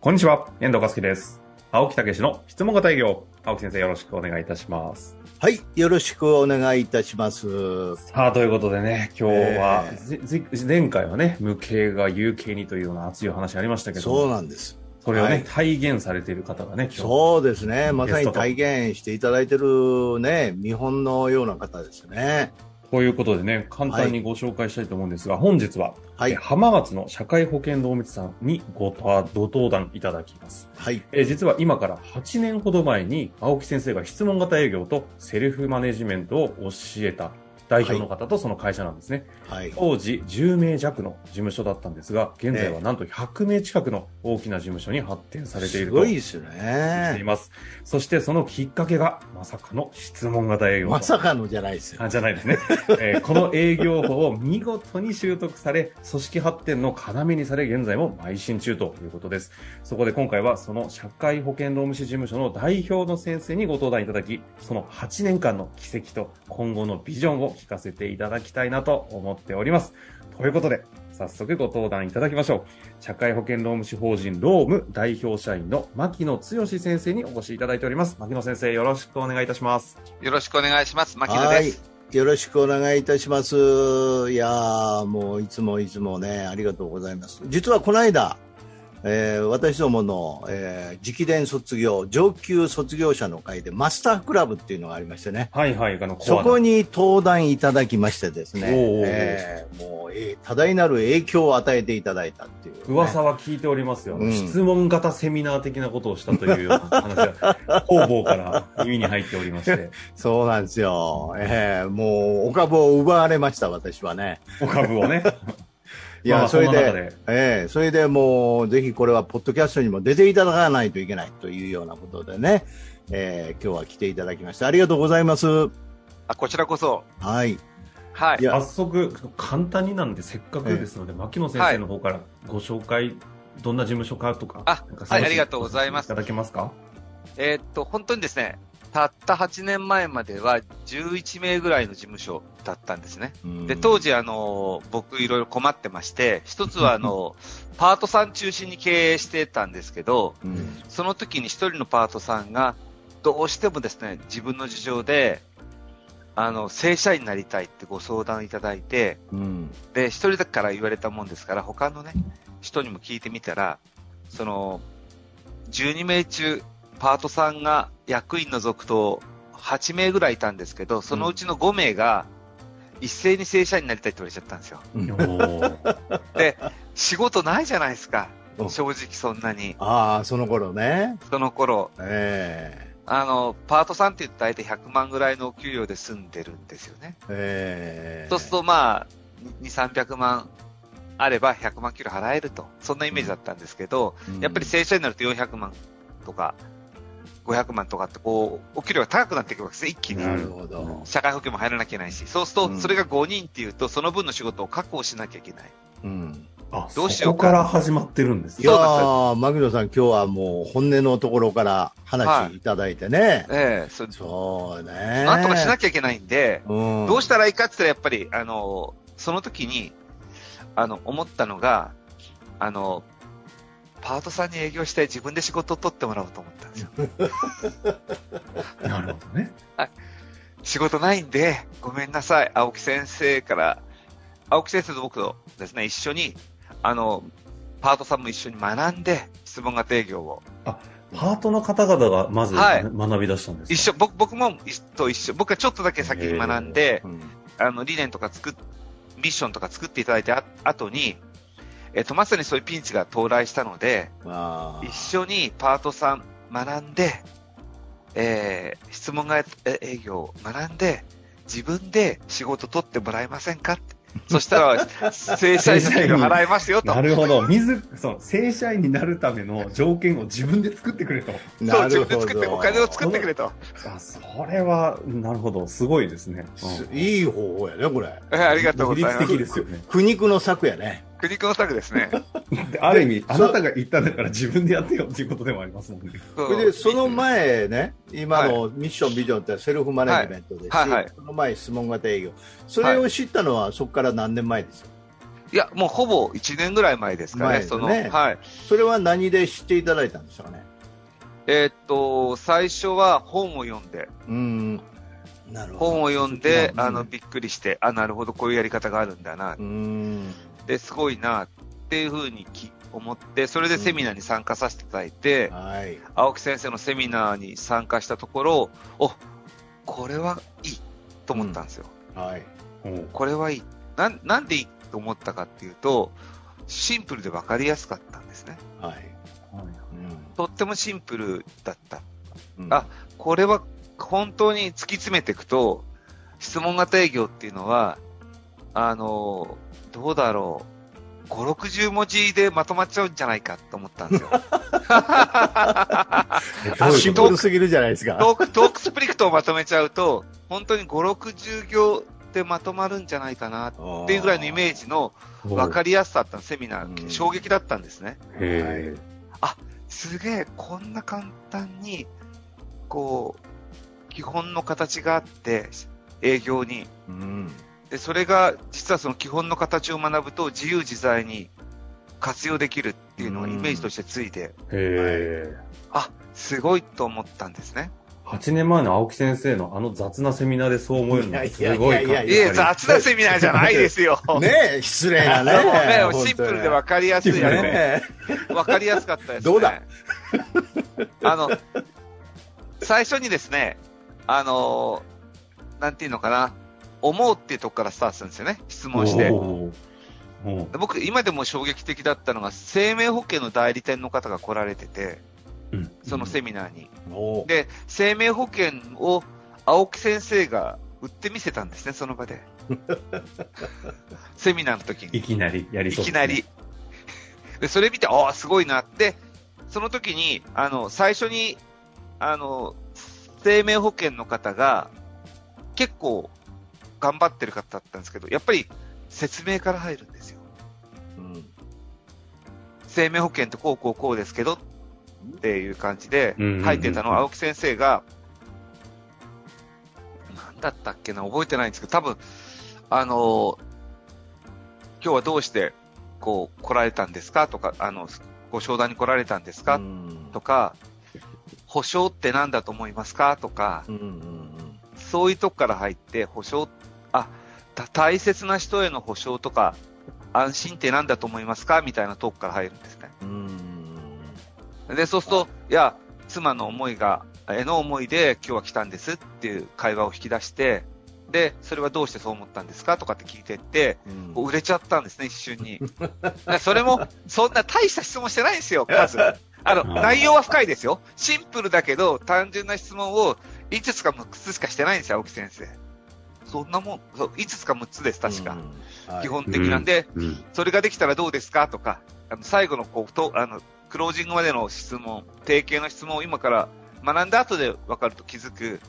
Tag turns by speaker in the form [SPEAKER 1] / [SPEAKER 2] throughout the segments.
[SPEAKER 1] こんにちは、遠藤和樹です。青木武の質問型営業。青木先生よろしくお願いいたします。
[SPEAKER 2] はい、よろしくお願いいたします。
[SPEAKER 1] さあ、ということでね、今日は、
[SPEAKER 2] え
[SPEAKER 1] ぜぜ前回はね、無形が有形にというような熱いお話ありましたけども、
[SPEAKER 2] そうなんです。
[SPEAKER 1] それをね、
[SPEAKER 2] はい
[SPEAKER 1] 体現されている方がね。
[SPEAKER 2] そうですね。まさに体現していただいてるね、見本のような方ですね。
[SPEAKER 1] ということでね、簡単にご紹介したいと思うんですが、本日は、
[SPEAKER 2] はい
[SPEAKER 1] え浜松の社会保険労務士さんにごご登壇いただきます。
[SPEAKER 2] はい。
[SPEAKER 1] えー実は今から8年ほど前に青木先生が質問型営業とセルフマネジメントを教えた代表の方とその会社なんですね。
[SPEAKER 2] はい。
[SPEAKER 1] 当時10名弱の事務所だったんですが、現在はなんと100名近くの大きな事務所に発展されてい
[SPEAKER 2] す
[SPEAKER 1] るとして
[SPEAKER 2] ごいです
[SPEAKER 1] い
[SPEAKER 2] ね。
[SPEAKER 1] ます。そしてそのきっかけがまさかの質問型営業と。
[SPEAKER 2] まさかのじゃないですよ。
[SPEAKER 1] あじゃないですね、えーこの営業法を見事に習得され、組織発展の要にされ、現在も邁進中ということです。そこで今回はその社会保険労務士事務所の代表の先生にご登壇いただき、その8年間の軌跡と今後のビジョンを聞かせていただきたいなと思っております。ということで、早速ご登壇いただきましょう。社会保険労務士法人ローム代表社員の牧野剛先生にお越しいただいております。牧野先生、よろしくお願いいたします。
[SPEAKER 3] よろしくお願いします。牧野
[SPEAKER 2] はい
[SPEAKER 3] です。。
[SPEAKER 2] よろしくお願いいたします。いやー、もういつもいつもね、ありがとうございます。実はこの間、えー私どもの、えー直伝卒業、上級卒業者の会でマスタークラブっていうのがありましてね、
[SPEAKER 1] はいはい、あの、
[SPEAKER 2] そこに登壇いただきましてですね、
[SPEAKER 1] お
[SPEAKER 2] えーもう、えー多大なる影響を与えていただいたっていう、ね。
[SPEAKER 1] 噂は聞いておりますよ。
[SPEAKER 2] うん
[SPEAKER 1] 質問型セミナー的なことをしたというような話が、方々から耳に入っておりまして、
[SPEAKER 2] そうなんですよ。えーもう、お株を奪われました、私はね。
[SPEAKER 1] お株をね。
[SPEAKER 2] いや、
[SPEAKER 1] まあ
[SPEAKER 2] それで、
[SPEAKER 1] で。
[SPEAKER 2] ええそれでもう、ぜひこれは、ポッドキャストにも出ていただかないといけないというようなことでね、えー今日は来ていただきまして、ありがとうございます。
[SPEAKER 3] あ、こちらこそ。
[SPEAKER 2] はい。
[SPEAKER 3] はい。
[SPEAKER 1] 早速、簡単になんでせっかくですので、牧野先生の方からご紹介、どんな事務所かとか、
[SPEAKER 3] あはいありがとうございます。
[SPEAKER 1] いただけますか？
[SPEAKER 3] えーっと、本当にですね、たった8年前までは11名ぐらいの事務所だったんですね。で、当時、あの、僕いろいろ困ってまして、一つは、あの、パートさん中心に経営してたんですけど、
[SPEAKER 2] うん、
[SPEAKER 3] その時に一人のパートさんが、どうしてもですね、自分の事情で、あの、正社員になりたいってご相談いただいて、
[SPEAKER 2] うん、
[SPEAKER 3] で、一人だから言われたもんですから、他のね、人にも聞いてみたら、その、12名中、パートさんが役員除くと8名ぐらいいたんですけど、そのうちの5名が一斉に正社員になりたいって言われちゃったんですよ。
[SPEAKER 2] うん
[SPEAKER 3] で、仕事ないじゃないですか
[SPEAKER 2] うん。
[SPEAKER 3] 正直そんなに。
[SPEAKER 2] ああ、その頃ね。
[SPEAKER 3] その頃、
[SPEAKER 2] え
[SPEAKER 3] あの、パートさんって言うと大体100万ぐらいのお給料で住んでるんですよね。
[SPEAKER 2] えええ
[SPEAKER 3] そうするとまあ、2、300万あれば100万給料払えると。そんなイメージだったんですけど、
[SPEAKER 2] うん
[SPEAKER 3] やっぱり正社員になると400万とか、500万とかってこう、お給料が高くなっていくわけですね、一気に。
[SPEAKER 2] なるほど。
[SPEAKER 3] 社会保険も入らなきゃいけないし。そうすると、
[SPEAKER 2] うん
[SPEAKER 3] それが5人っていうと、その分の仕事を確保しなきゃいけない。
[SPEAKER 2] うん。
[SPEAKER 1] あ、
[SPEAKER 3] どうしようか
[SPEAKER 1] そこから始まってるんです
[SPEAKER 2] いや
[SPEAKER 1] よ。
[SPEAKER 2] ー、牧野さん、今日はもう本音のところから話いただいてね。
[SPEAKER 3] ええそ
[SPEAKER 2] そうね。
[SPEAKER 3] なんとかしなきゃいけないんで、
[SPEAKER 2] うん、
[SPEAKER 3] どうしたらいいかって言ったらやっぱり、あの、その時に、あの、思ったのが、あの、パートさんに営業して自分で仕事を取ってもらおうと思ったんですよ。
[SPEAKER 1] なるほどね。
[SPEAKER 3] 仕事ないんで、ごめんなさい。青木先生から、青木先生と僕とですね、一緒に、あの、パートさんも一緒に学んで、質問型営業を。
[SPEAKER 1] パートの方々がまず
[SPEAKER 3] はい
[SPEAKER 1] 学び出したんですか？
[SPEAKER 3] 一緒、僕、僕も一と一緒、僕はちょっとだけ先に学んで、
[SPEAKER 2] うん
[SPEAKER 3] あの、理念とか作っ、ミッションとか作っていただいた後に、えっと、まさにそういうピンチが到来したので、一緒にパートさん学んで、えー、質問型営業を学んで、自分で仕事取ってもらえませんかって。そしたら、正社員の給料払いますよと。
[SPEAKER 1] なるほど。水、そう、正社員になるための条件を自分で作ってくれと。
[SPEAKER 3] そう、
[SPEAKER 2] なるほ
[SPEAKER 3] 自分で作って、
[SPEAKER 2] ど。
[SPEAKER 3] お金を作ってくれと。
[SPEAKER 1] あ、それは、なるほど。すごいですね。
[SPEAKER 2] すいい方法やね、これ。
[SPEAKER 3] え ーありがとうございま
[SPEAKER 1] 自律
[SPEAKER 3] す。
[SPEAKER 1] 的ですよね。
[SPEAKER 2] 苦肉の策やね。
[SPEAKER 3] 苦肉の策ですね。
[SPEAKER 1] である意味、あなたが言ったんだから自分でやってよっていうことでもありますもんね。
[SPEAKER 3] そ
[SPEAKER 2] で、その前ね、今のミッション、ビジョンってセルフマネジメントですし、
[SPEAKER 3] はいはいはい
[SPEAKER 2] その前質問型営業。それを知ったのはそこから何年前ですよ。
[SPEAKER 3] いや、もうほぼ1年ぐらい前ですかね。
[SPEAKER 2] 前です
[SPEAKER 3] その、
[SPEAKER 2] ね
[SPEAKER 3] はい。
[SPEAKER 2] それは何で知っていただいたんですかね？
[SPEAKER 3] えーっと、最初は本を読んで、
[SPEAKER 2] うん。なるほど。
[SPEAKER 3] 本を読んで、
[SPEAKER 2] うん
[SPEAKER 3] あの、びっくりして、あ、なるほど、こういうやり方があるんだな
[SPEAKER 2] う。ん。
[SPEAKER 3] で、すごいな、っていうふうにき思って、それでセミナーに参加させていただいて、
[SPEAKER 2] はい。
[SPEAKER 3] 青木先生のセミナーに参加したところ、お、これはいいと思ったんですよ。
[SPEAKER 2] はい。
[SPEAKER 1] うん
[SPEAKER 3] これはいい。なん、なんでいいと思ったかっていうと、シンプルで分かりやすかったんですね。
[SPEAKER 2] はい。
[SPEAKER 3] とってもシンプルだった。
[SPEAKER 2] うん
[SPEAKER 3] あこれは本当に突き詰めていくと、質問型営業っていうのは、あの、どうだろう。5、60文字でまとまっちゃうんじゃないかと思ったんですよ。
[SPEAKER 2] すぎるじゃないですか。
[SPEAKER 3] トーク、トークスプリクトをまとめちゃうと、本当に5、60行でまとまるんじゃないかなっていうぐらいのイメージの分かりやすさだったのセミナー、
[SPEAKER 2] うん
[SPEAKER 3] 衝撃だったんですね。
[SPEAKER 1] へ
[SPEAKER 3] すげえ、こんな簡単に、こう、基本の形があって、営業に。
[SPEAKER 2] うん。
[SPEAKER 3] で、それが、実はその基本の形を学ぶと自由自在に活用できるっていうのがイメージとしてついて、
[SPEAKER 1] え。へえ。
[SPEAKER 3] あ、すごいと思ったんですね。
[SPEAKER 1] 8年前の青木先生のあの雑なセミナーでそう思えるのはすごいか
[SPEAKER 2] いやいや
[SPEAKER 3] 雑なセミナーじゃないですよ。
[SPEAKER 2] ねえ、失礼なね。
[SPEAKER 3] ねシンプルで分かりやすいやつね。
[SPEAKER 2] ね
[SPEAKER 3] 分かりやすかったですね。
[SPEAKER 2] どうだ？
[SPEAKER 3] あの、最初にですね、あの、なんていうのかな、思うっていうとこからスタートするんですよね。質問して。僕、今でも衝撃的だったのが、生命保険の代理店の方が来られてて、
[SPEAKER 1] うん
[SPEAKER 3] そのセミナーに。
[SPEAKER 2] お
[SPEAKER 3] で、生命保険を青木先生が売ってみせたんですね、その場で。セミナーの時に。
[SPEAKER 1] いきなりやり
[SPEAKER 3] い
[SPEAKER 1] そうね
[SPEAKER 3] きなり。で、それ見て、ああ、すごいなって、その時に、あの、最初に、あの、生命保険の方が、結構、頑張ってる方だったんですけど、やっぱり、説明から入るんですよ。
[SPEAKER 2] うん。
[SPEAKER 3] 生命保険ってこうこうこうですけど、っていう感じで
[SPEAKER 1] うんうんうんうん。
[SPEAKER 3] 入ってたのを青木先生が、なんだったっけな、覚えてないんですけど、多分、あの、今日はどうして、こう、来られたんですか？とか、あの、ご商談に来られたんですか、
[SPEAKER 2] うん。
[SPEAKER 3] とか、保証って何だと思いますか？とか、
[SPEAKER 2] うんうん
[SPEAKER 3] そういうとこから入って、保証、あ、た大切な人への保証とか、安心って何だと思いますか？みたいなとこから入るんですね。で、そうすると、いや、妻の思いが、への思いで今日は来たんですっていう会話を引き出して、で、それはどうしてそう思ったんですか？とかって聞いてって、
[SPEAKER 2] うん
[SPEAKER 3] 売れちゃったんですね、一瞬に。でそれも、そんな大した質問してないんですよ、数。あの、
[SPEAKER 1] ー
[SPEAKER 3] 内容は深いですよ。シンプルだけど、単純な質問を5つか6つしかしてないんですよ、青木先生。そんなもん、そう5つか6つです、確か。
[SPEAKER 2] うんはい
[SPEAKER 3] 基本的なんで、
[SPEAKER 1] うん
[SPEAKER 3] それができたらどうですか？とか、あの最後のこうとあのクロージングまでの質問、定型の質問を今から学んだ後で分かると気づく、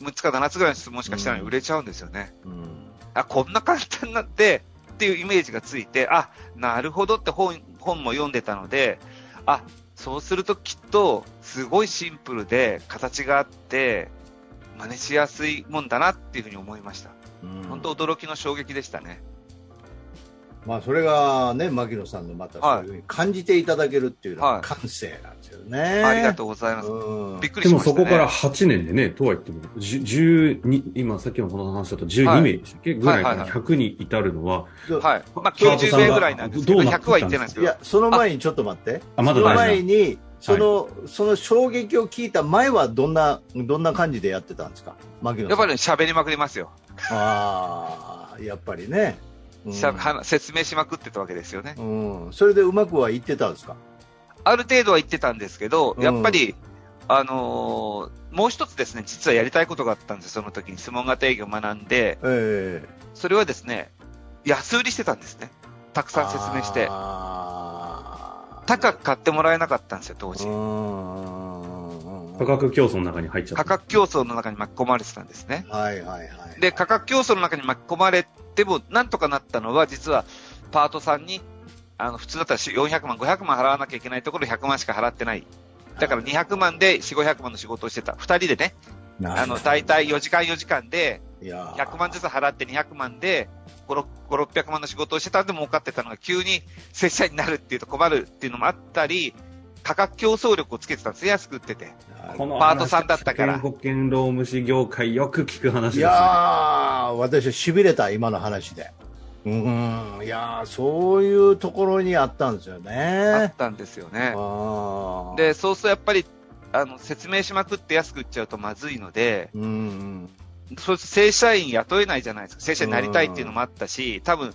[SPEAKER 3] 6つか7つぐらいの質問しかしてないのに売れちゃうんですよね。
[SPEAKER 2] うん
[SPEAKER 3] あ、こんな簡単なんで、っていうイメージがついて、あ、なるほどって本本も読んでたので、あ、そうするときっと、すごいシンプルで、形があって、真似しやすいもんだなっていうふうに思いました。
[SPEAKER 2] うん
[SPEAKER 3] 本当驚きの衝撃でしたね。
[SPEAKER 2] まあそれがね牧野さんのまたそういうふうに感じていただけるっていうの
[SPEAKER 3] は
[SPEAKER 2] はい感性なんですよね。
[SPEAKER 3] ありがとうございます。
[SPEAKER 2] うん
[SPEAKER 3] びっくり
[SPEAKER 1] でも
[SPEAKER 3] しましたね。
[SPEAKER 1] そこから8年でね、とは言っても、じゅ12、今さっきのこの話だと12名でしたっけ、ぐらいから100に至るのは、
[SPEAKER 3] はい。まあ、
[SPEAKER 1] パートさんが
[SPEAKER 3] 90名ぐらいなんですけど、
[SPEAKER 1] どうなって
[SPEAKER 3] 100は言ってないんですけど。
[SPEAKER 2] いや、その前にちょっと待って。
[SPEAKER 1] あまだ
[SPEAKER 2] 前に、その、その衝撃を聞いた前はどんな、どんな感じでやってたんですか？牧野さん。
[SPEAKER 3] やっぱりね喋りまくりますよ。
[SPEAKER 2] ああ、やっぱりね。うん
[SPEAKER 3] しゃは説明しまくってたわけですよね。
[SPEAKER 2] うん。それでうまくはいってたんですか？
[SPEAKER 3] ある程度は言ってたんですけど、
[SPEAKER 2] うん
[SPEAKER 3] やっぱり、あのーもう一つですね、実はやりたいことがあったんですよ、その時に質問型営業を学んで、
[SPEAKER 2] ええ
[SPEAKER 3] それはですね、安売りしてたんですね。たくさん説明して。高く買ってもらえなかったんですよ、当時
[SPEAKER 2] う。ん
[SPEAKER 1] 価格競争の中に入っちゃった。
[SPEAKER 3] 価格競争の中に巻き込まれてたんですね。
[SPEAKER 2] はいはいはい。
[SPEAKER 3] で、価格競争の中に巻き込まれても、なんとかなったのは、実は、パートさんに、あの、普通だったら400万、500万払わなきゃいけないところ100万しか払ってない。だから200万で4、500万の仕事をしてた。二人でね、あの、大体4時間4時間で、
[SPEAKER 2] いや
[SPEAKER 3] 100万ずつ払って200万で、5、600万の仕事をしてたんで儲かってたのが急に正社員になるっていうと困るっていうのもあったり、価格競争力をつけてたんですよ、安く売ってて。
[SPEAKER 1] この
[SPEAKER 3] パートさんだったから
[SPEAKER 1] 保険労務士業界よく聞く話ですね。
[SPEAKER 2] いやー、私は痺れた、今の話で。うん、いやー、そういうところにあったんですよ
[SPEAKER 3] あっ
[SPEAKER 2] ね。
[SPEAKER 3] たんですよね。で、そうするとやっぱり、あの、説明しまくって安く売っちゃうとまずいので、
[SPEAKER 2] うんうん、
[SPEAKER 3] そうすると正社員雇えないじゃないですか。正社員になりたいっていうのもあったし、多分、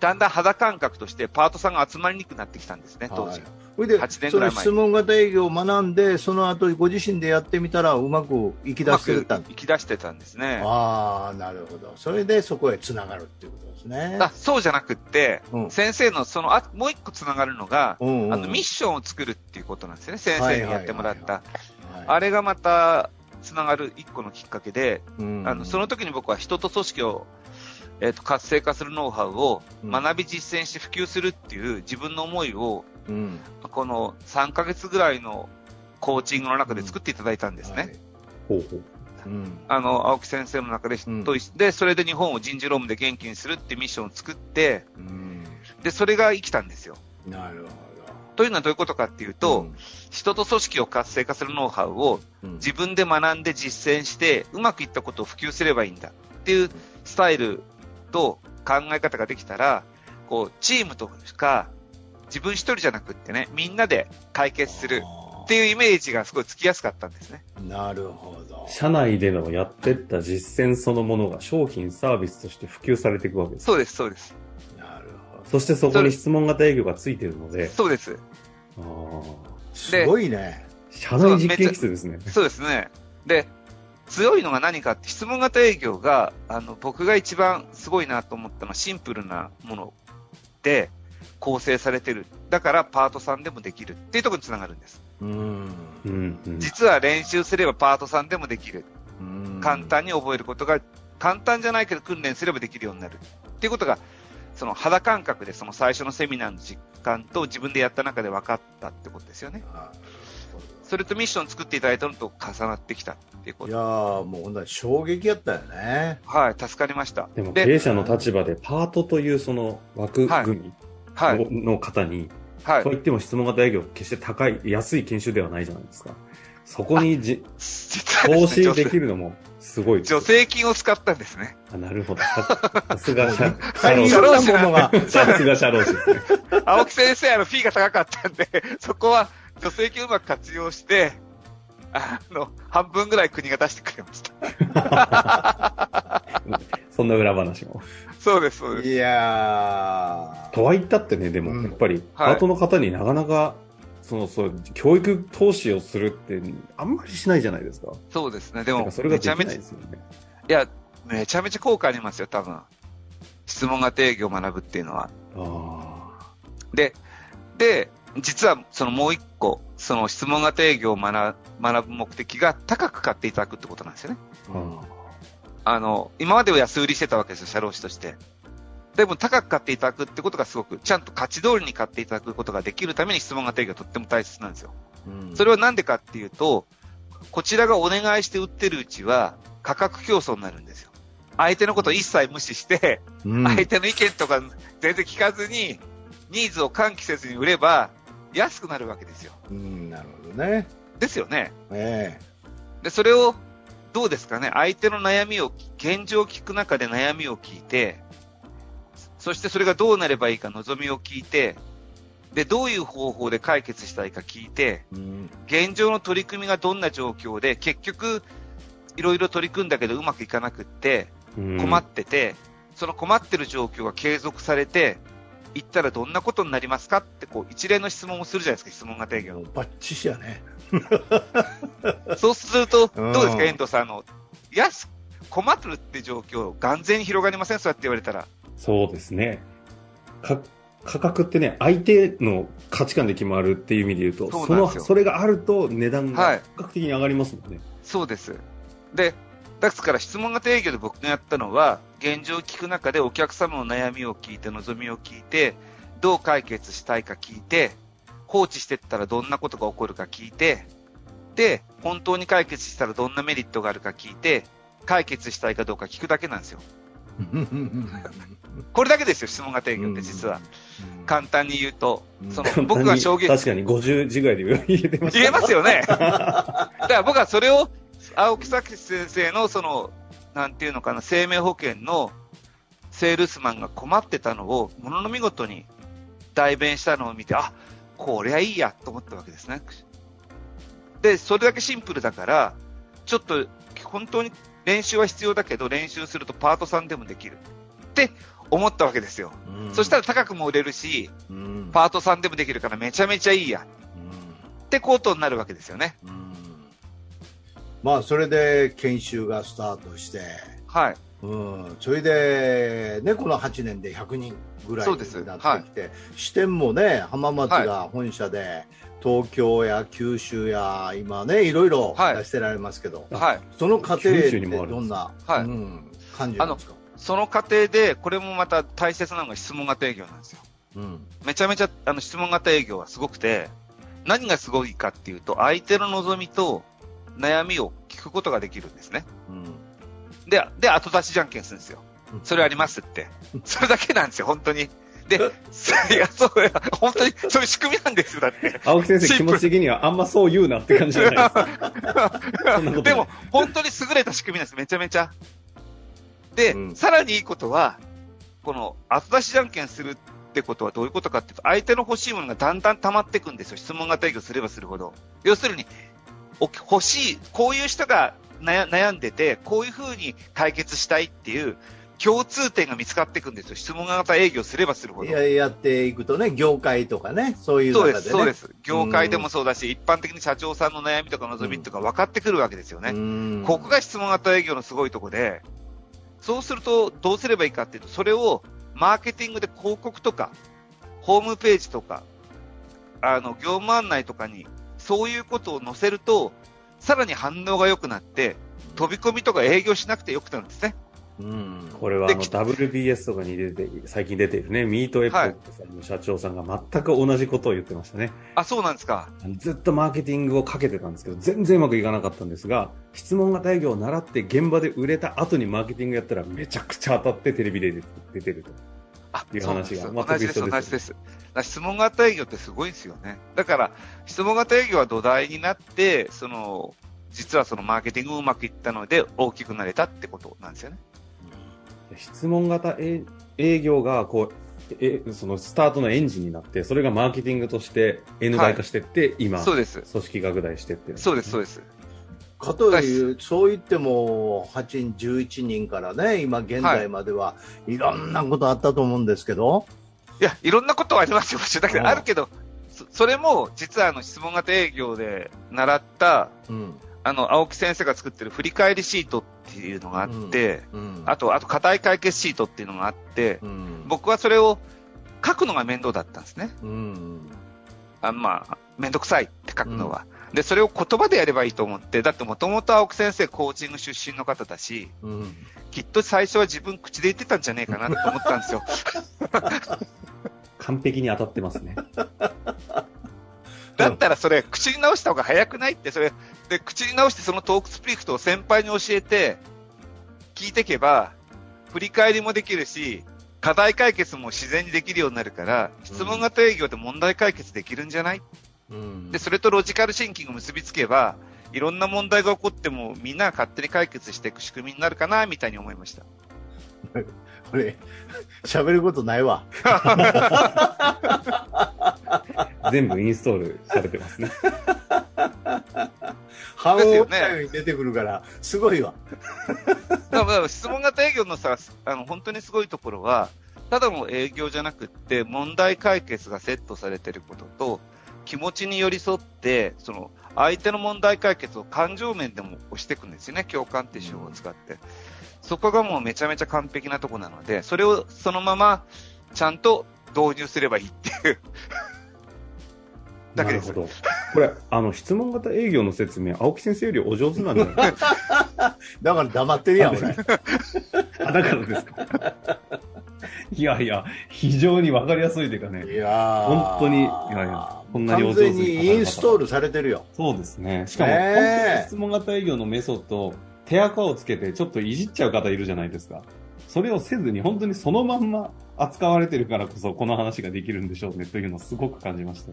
[SPEAKER 3] だんだん肌感覚としてパートさんが集まりにくくなってきたんですね、当時。
[SPEAKER 2] はいそれで
[SPEAKER 3] 8年
[SPEAKER 2] その
[SPEAKER 3] ぐらい前
[SPEAKER 2] 質問型営業を学んで、その後ご自身でやってみたら、うまくいき出してたん
[SPEAKER 3] 生き出してたんですね。
[SPEAKER 2] ああ、なるほど。それでそこへつながるっていうことですね。
[SPEAKER 3] あそうじゃなくって、
[SPEAKER 2] うん。
[SPEAKER 3] 先生のその、あもう一個つながるのが、
[SPEAKER 2] うんうん
[SPEAKER 3] あの、ミッションを作るっていうことなんですよね、先生にやってもらった。
[SPEAKER 2] はい。
[SPEAKER 3] あれがまた、つながる一個のきっかけで、
[SPEAKER 2] うん。
[SPEAKER 3] あの、その時に僕は人と組織を、えっ、と、活性化するノウハウを
[SPEAKER 2] うん。
[SPEAKER 3] 学び実践して普及するっていう自分の思いを、
[SPEAKER 2] うん。
[SPEAKER 3] この3ヶ月ぐらいのコーチングの中で作っていただいたんですね。
[SPEAKER 2] はい。
[SPEAKER 1] ほうほう。
[SPEAKER 2] うん。
[SPEAKER 3] あの、青木先生の中で、
[SPEAKER 2] うん。
[SPEAKER 3] とで、それで日本を人事労務で元気にするっていうミッションを作って、
[SPEAKER 2] うん。
[SPEAKER 3] で、それが生きたんですよ。
[SPEAKER 2] なるほど。
[SPEAKER 3] というのはどういうことかっていうと、人と組織を活性化するノウハウを
[SPEAKER 2] うん、
[SPEAKER 3] 自分で学んで実践して、うまくいったことを普及すればいいんだっていうスタイルと考え方ができたら、こう、チームとか、自分一人じゃなくってね、みんなで解決するっていうイメージがすごいつきやすかったんですね。
[SPEAKER 2] なるほど。
[SPEAKER 1] 社内でのやってった実践そのものが商品、サービスとして普及されていくわけです。
[SPEAKER 3] そうです、そうです。
[SPEAKER 2] なるほど。
[SPEAKER 1] そしてそこに質問型営業がついてるので、
[SPEAKER 3] そうです。
[SPEAKER 1] あー
[SPEAKER 2] すごいね。
[SPEAKER 1] 社内実験室ですね。
[SPEAKER 3] そうですね。で、強いのが何かって質問型営業が、あの、僕が一番すごいなと思ったのはシンプルなもので構成されてる。だからパートさんでもできるっていうところにつながるんです。
[SPEAKER 2] うん。
[SPEAKER 3] 実は練習すればパートさんでもできる。
[SPEAKER 2] うん
[SPEAKER 3] 簡単に覚えることが、簡単じゃないけど訓練すればできるようになる。っていうことが、その肌感覚でその最初のセミナーの実感と自分でやった中で分かったってことですよね。
[SPEAKER 2] あ
[SPEAKER 3] それとミッション作っていただいたのと重なってきたっていうこと。
[SPEAKER 2] いやーもうほんとに衝撃やったよね。
[SPEAKER 3] はい、助かりました。
[SPEAKER 1] でも経営者の立場でパートというその枠組み
[SPEAKER 3] はい、
[SPEAKER 1] のの方に、
[SPEAKER 3] はい
[SPEAKER 1] と。言っても質問型営業決して高い、安い研修ではないじゃないですか。そこにじ投資できるのもすごいですよ
[SPEAKER 3] 助成金を使ったんですね。
[SPEAKER 1] あなるほど。ささすが社、労士。さすが社労士ですね。
[SPEAKER 3] 青木先生、あの、フィーが高かったんで、そこは助成金をうまく活用して、あの、半分ぐらい国が出してくれました。
[SPEAKER 1] そんな裏話も。
[SPEAKER 3] そうです、そうです。
[SPEAKER 2] いや
[SPEAKER 1] とは言ったってね、でも、
[SPEAKER 2] うん
[SPEAKER 1] やっぱり、パ
[SPEAKER 3] はい
[SPEAKER 1] ートの方になかなか、その、そう、教育投資をするって、あんまりしないじゃないですか。
[SPEAKER 3] そうですね。でも
[SPEAKER 1] それが
[SPEAKER 3] めちゃめちゃ、
[SPEAKER 1] ですよね。
[SPEAKER 3] いや、めちゃめちゃ効果ありますよ、多分。質問型営業を学ぶっていうのは。
[SPEAKER 1] あ
[SPEAKER 3] で、で、実はそのもう一個、その質問型営業を学学ぶ目的が高く買っていただくってことなんですよね。
[SPEAKER 1] ーあ
[SPEAKER 3] あの、今までは安売りしてたわけですよ、社労士として。でも高く買っていただくってことがすごく、ちゃんと価値通りに買っていただくことができるために質問型営業がとっても大切なんですよ。
[SPEAKER 2] ー
[SPEAKER 3] それはなんでかっていうと、こちらがお願いして売ってるうちは価格競争になるんですよ。相手のことを一切無視して、
[SPEAKER 2] うん
[SPEAKER 3] 相手の意見とか全然聞かずに、ニーズを喚起せずに売れば、安くなるわけですよ。
[SPEAKER 2] うん、なるほどね。
[SPEAKER 3] ですよね。
[SPEAKER 2] え
[SPEAKER 3] で、それを、どうですかね？相手の悩みを、現状を聞く中で悩みを聞いて、そしてそれがどうなればいいか望みを聞いて、で、どういう方法で解決したいか聞いて、
[SPEAKER 2] えうん
[SPEAKER 3] 現状の取り組みがどんな状況で、結局、いろいろ取り組んだけどうまくいかなくって、
[SPEAKER 1] ー
[SPEAKER 3] 困ってて、その困ってる状況が継続されて、行ったらどんなことになりますか？って、こう、一連の質問をするじゃないですか、質問型営業
[SPEAKER 2] も。うバッチシやね。
[SPEAKER 3] そうすると、
[SPEAKER 2] うん
[SPEAKER 3] どうですか、遠藤さん。あの、安、困ってるって状況、眼前に広がりません？そうやって言われたら。
[SPEAKER 1] そうですね。か価格ってね、相手の価値観で決まるっていう意味で言うと、その、
[SPEAKER 3] そうなんですよ
[SPEAKER 1] それがあると値段
[SPEAKER 3] はい
[SPEAKER 1] が比較的に上がりますもんね。
[SPEAKER 3] そうです。で、ですから質問型営業で僕がやったのは、現状を聞く中でお客様の悩みを聞いて、望みを聞いて、どう解決したいか聞いて、放置してったらどんなことが起こるか聞いて、で、本当に解決したらどんなメリットがあるか聞いて、解決したいかどうか聞くだけなんですよ。これだけですよ、質問型営業って実は。簡単に言うと、その僕が証言、
[SPEAKER 1] 確かに50字ぐらいで言えてました。
[SPEAKER 3] 言えますよね。だから僕はそれを、青木崎先生のその、なんていうのかな、生命保険のセールスマンが困ってたのを、ものの見事に代弁したのを見て、あ、こりゃいいやと思ったわけですね。で、それだけシンプルだから、ちょっと本当に練習は必要だけど、練習するとパートさんでもできる。って思ったわけですよ。そしたら高くも売れるし、
[SPEAKER 2] うん、
[SPEAKER 3] パートさんでもできるからめちゃめちゃいいや。ってことになるわけですよね。
[SPEAKER 2] うん。うんまあそれで研修がスタートして、
[SPEAKER 3] はい。
[SPEAKER 2] うん、それで、ね、この8年で100人ぐらいになってきて、支店もね浜松が本社で、東京や九州や今ねいろいろ
[SPEAKER 3] はい
[SPEAKER 2] 出してられますけど、
[SPEAKER 3] はい。
[SPEAKER 2] その過程
[SPEAKER 1] 九
[SPEAKER 2] ってどんな、
[SPEAKER 3] はい
[SPEAKER 2] うん、感じなんですか、
[SPEAKER 3] その過程で、これもまた大切なのが質問型営業なんですよ。
[SPEAKER 2] うん
[SPEAKER 3] めちゃめちゃあの質問型営業はすごくて、何がすごいかっていうと、相手の望みと悩みを聞くことができるんですね。
[SPEAKER 2] うん
[SPEAKER 3] で、で、後出しじゃんけんするんですよ。それありますって。それだけなんですよ、本当に。で、いや、そうや、本当に、そういう仕組みなんですよ、だって。
[SPEAKER 1] 青木先生気持ち的にはあんまそう言うなって感じじゃないですか。
[SPEAKER 3] でも、本当に優れた仕組みなんです、めちゃめちゃ。で、
[SPEAKER 2] うん
[SPEAKER 3] さらにいいことは、この後出しじゃんけんするってことはどういうことかっていうと、相手の欲しいものがだんだん溜まっていくんですよ、質問型営業すればするほど。要するに、お欲しい、こういう人が悩悩んでて、こういうふうに解決したいっていう共通点が見つかっていくんですよ、質問型営業すればするほど。
[SPEAKER 2] ややっていくとね業界とかねそういう
[SPEAKER 3] そうで、
[SPEAKER 2] 中ですね
[SPEAKER 3] そうです。業界でもそうだし、一般的に社長さんの悩みとか望みとか分かってくるわけですよね。
[SPEAKER 2] うん
[SPEAKER 3] ここが質問型営業のすごいとこで、そうするとどうすればいいかっていうと、それをマーケティングで広告とか、ホームページとか、あの、業務案内とかに、そういうことを載せると、さらに反応が良くなって、飛び込みとか営業しなくてよくなるんですね。
[SPEAKER 2] うん
[SPEAKER 1] これはあの WBS とかに出て、最近出ているね、ミートエポックさんの社長さんが全く同じことを言ってましたね。
[SPEAKER 3] あ、そうなんですか。
[SPEAKER 1] ずっとマーケティングをかけてたんですけど、全然うまくいかなかったんですが、質問型営業を習って現場で売れた後にマーケティングやったらめちゃくちゃ当たってテレビで出てると。
[SPEAKER 3] あ
[SPEAKER 1] いう話が
[SPEAKER 3] 同じです、同じです。質問型営業ってすごいんですよね。だから、質問型営業は土台になって、その、実はそのマーケティングもうまくいったので大きくなれたってことなんですよね。
[SPEAKER 1] 質問型営営業が、こう、え、そのスタートのエンジンになって、それがマーケティングとして N 倍化してって、今、
[SPEAKER 3] そうです。
[SPEAKER 1] 組織拡大してって
[SPEAKER 3] そうです、そうです。
[SPEAKER 2] かという、そう言っても、8人、11人からね、今現在までは、い。ろんなことあったと思うんですけど、
[SPEAKER 3] いや、いろんなことはありますよ、もちろんだけ
[SPEAKER 2] うん。
[SPEAKER 3] ど、あるけど、そそれも、実はあの、質問型営業で習った、
[SPEAKER 2] うん。
[SPEAKER 3] あの、青木先生が作ってる振り返りシートっていうのがあって、
[SPEAKER 2] うん。
[SPEAKER 3] あと、あと、課題解決シートっていうのがあって、
[SPEAKER 2] うん、
[SPEAKER 3] 僕はそれを書くのが面倒だったんですね。
[SPEAKER 2] うん。
[SPEAKER 3] あまあ、めんどくさいって書くのは。で、それを言葉でやればいいと思って、だってもともと青木先生コーチング出身の方だし、
[SPEAKER 2] うん。
[SPEAKER 3] きっと最初は自分口で言ってたんじゃねえかなと思ったんですよ。
[SPEAKER 1] 完璧に当たってますね。
[SPEAKER 3] だったらそれ、口に直した方が早くないって、それ、で、口に直してそのトークスピリクトを先輩に教えて、聞いていけば、振り返りもできるし、課題解決も自然にできるようになるから、質問型営業で問題解決できるんじゃない？
[SPEAKER 2] うん
[SPEAKER 3] で、それとロジカルシンキングを結びつけば、いろんな問題が起こっても、みんなが勝手に解決していく仕組みになるかな、みたいに思いました。
[SPEAKER 2] これ、喋ることないわ。
[SPEAKER 1] 全部インストールされてますね。
[SPEAKER 2] 半
[SPEAKER 3] ですよね
[SPEAKER 2] 音回に出てくるから、すごいわ。
[SPEAKER 3] だから質問型営業のさ、あの、本当にすごいところは、ただの営業じゃなくって、問題解決がセットされていることと、気持ちに寄り添って、その、相手の問題解決を感情面でも押していくんですよね、共感っていう手法を使って。そこがもうめちゃめちゃ完璧なとこなので、それをそのまま、ちゃんと導入すればいいっていう。だけです
[SPEAKER 1] なるほど。これ、あの、質問型営業の説明、青木先生よりお上手なんじゃないですか
[SPEAKER 2] だから黙ってるやん、俺。
[SPEAKER 1] あだからですかいやいや、非常にわかりやすいというかね。
[SPEAKER 2] いやー
[SPEAKER 1] 本当にいやいやこんなにお
[SPEAKER 2] 完
[SPEAKER 1] 上手に
[SPEAKER 2] 全にインストールされてるよ。
[SPEAKER 1] そうですね。しかも、
[SPEAKER 2] ねえ
[SPEAKER 1] 本当に質問型営業のメソッドを手垢をつけてちょっといじっちゃう方いるじゃないですか。それをせずに本当にそのまんま扱われてるからこそこの話ができるんでしょうねというのをすごく感じました。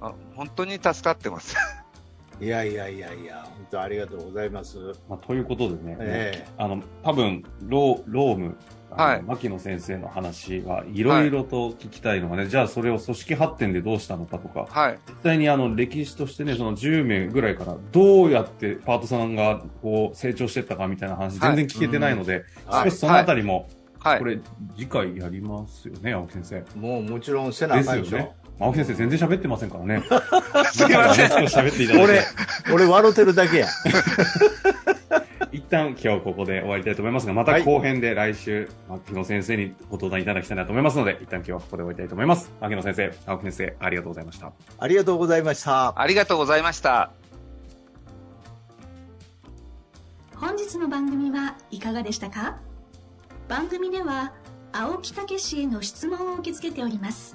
[SPEAKER 3] あ本当に助かってます。
[SPEAKER 2] いやいやいやいや、本当ありがとうございます。
[SPEAKER 1] まあ、ということでね、
[SPEAKER 2] え
[SPEAKER 1] あの、多分、ロー、ローム、
[SPEAKER 3] はい
[SPEAKER 1] 牧野先生の話はいろいろと聞きたいのがね、じゃあそれを組織発展でどうしたのかとか、
[SPEAKER 3] はい。
[SPEAKER 1] 実際にあの歴史としてね、その10名ぐらいからどうやってパートさんがこう成長していったかみたいな話全然聞けてないので、
[SPEAKER 2] はい
[SPEAKER 1] 少しそのあたりも、
[SPEAKER 3] はい
[SPEAKER 1] こ。れ次回やりますよね、青木先生。
[SPEAKER 2] もうもちろんせなあかんでしょ。
[SPEAKER 1] ですよね。青木先生全然喋ってませんからね。すいません。喋っていただいて
[SPEAKER 2] 俺。、俺笑ってるだけや。
[SPEAKER 1] 一旦今日ここで終わりたいと思いますが、また後編で来週、牧野先生にご登壇いただきたいなと思いますので、一旦今日はここで終わりたいと思います。牧野先生、青木先生、ありがとうございました。
[SPEAKER 2] ありがとうございました。
[SPEAKER 3] ありがとうございました。
[SPEAKER 4] 本日の番組はいかがでしたか？番組では青木武氏への質問を受け付けております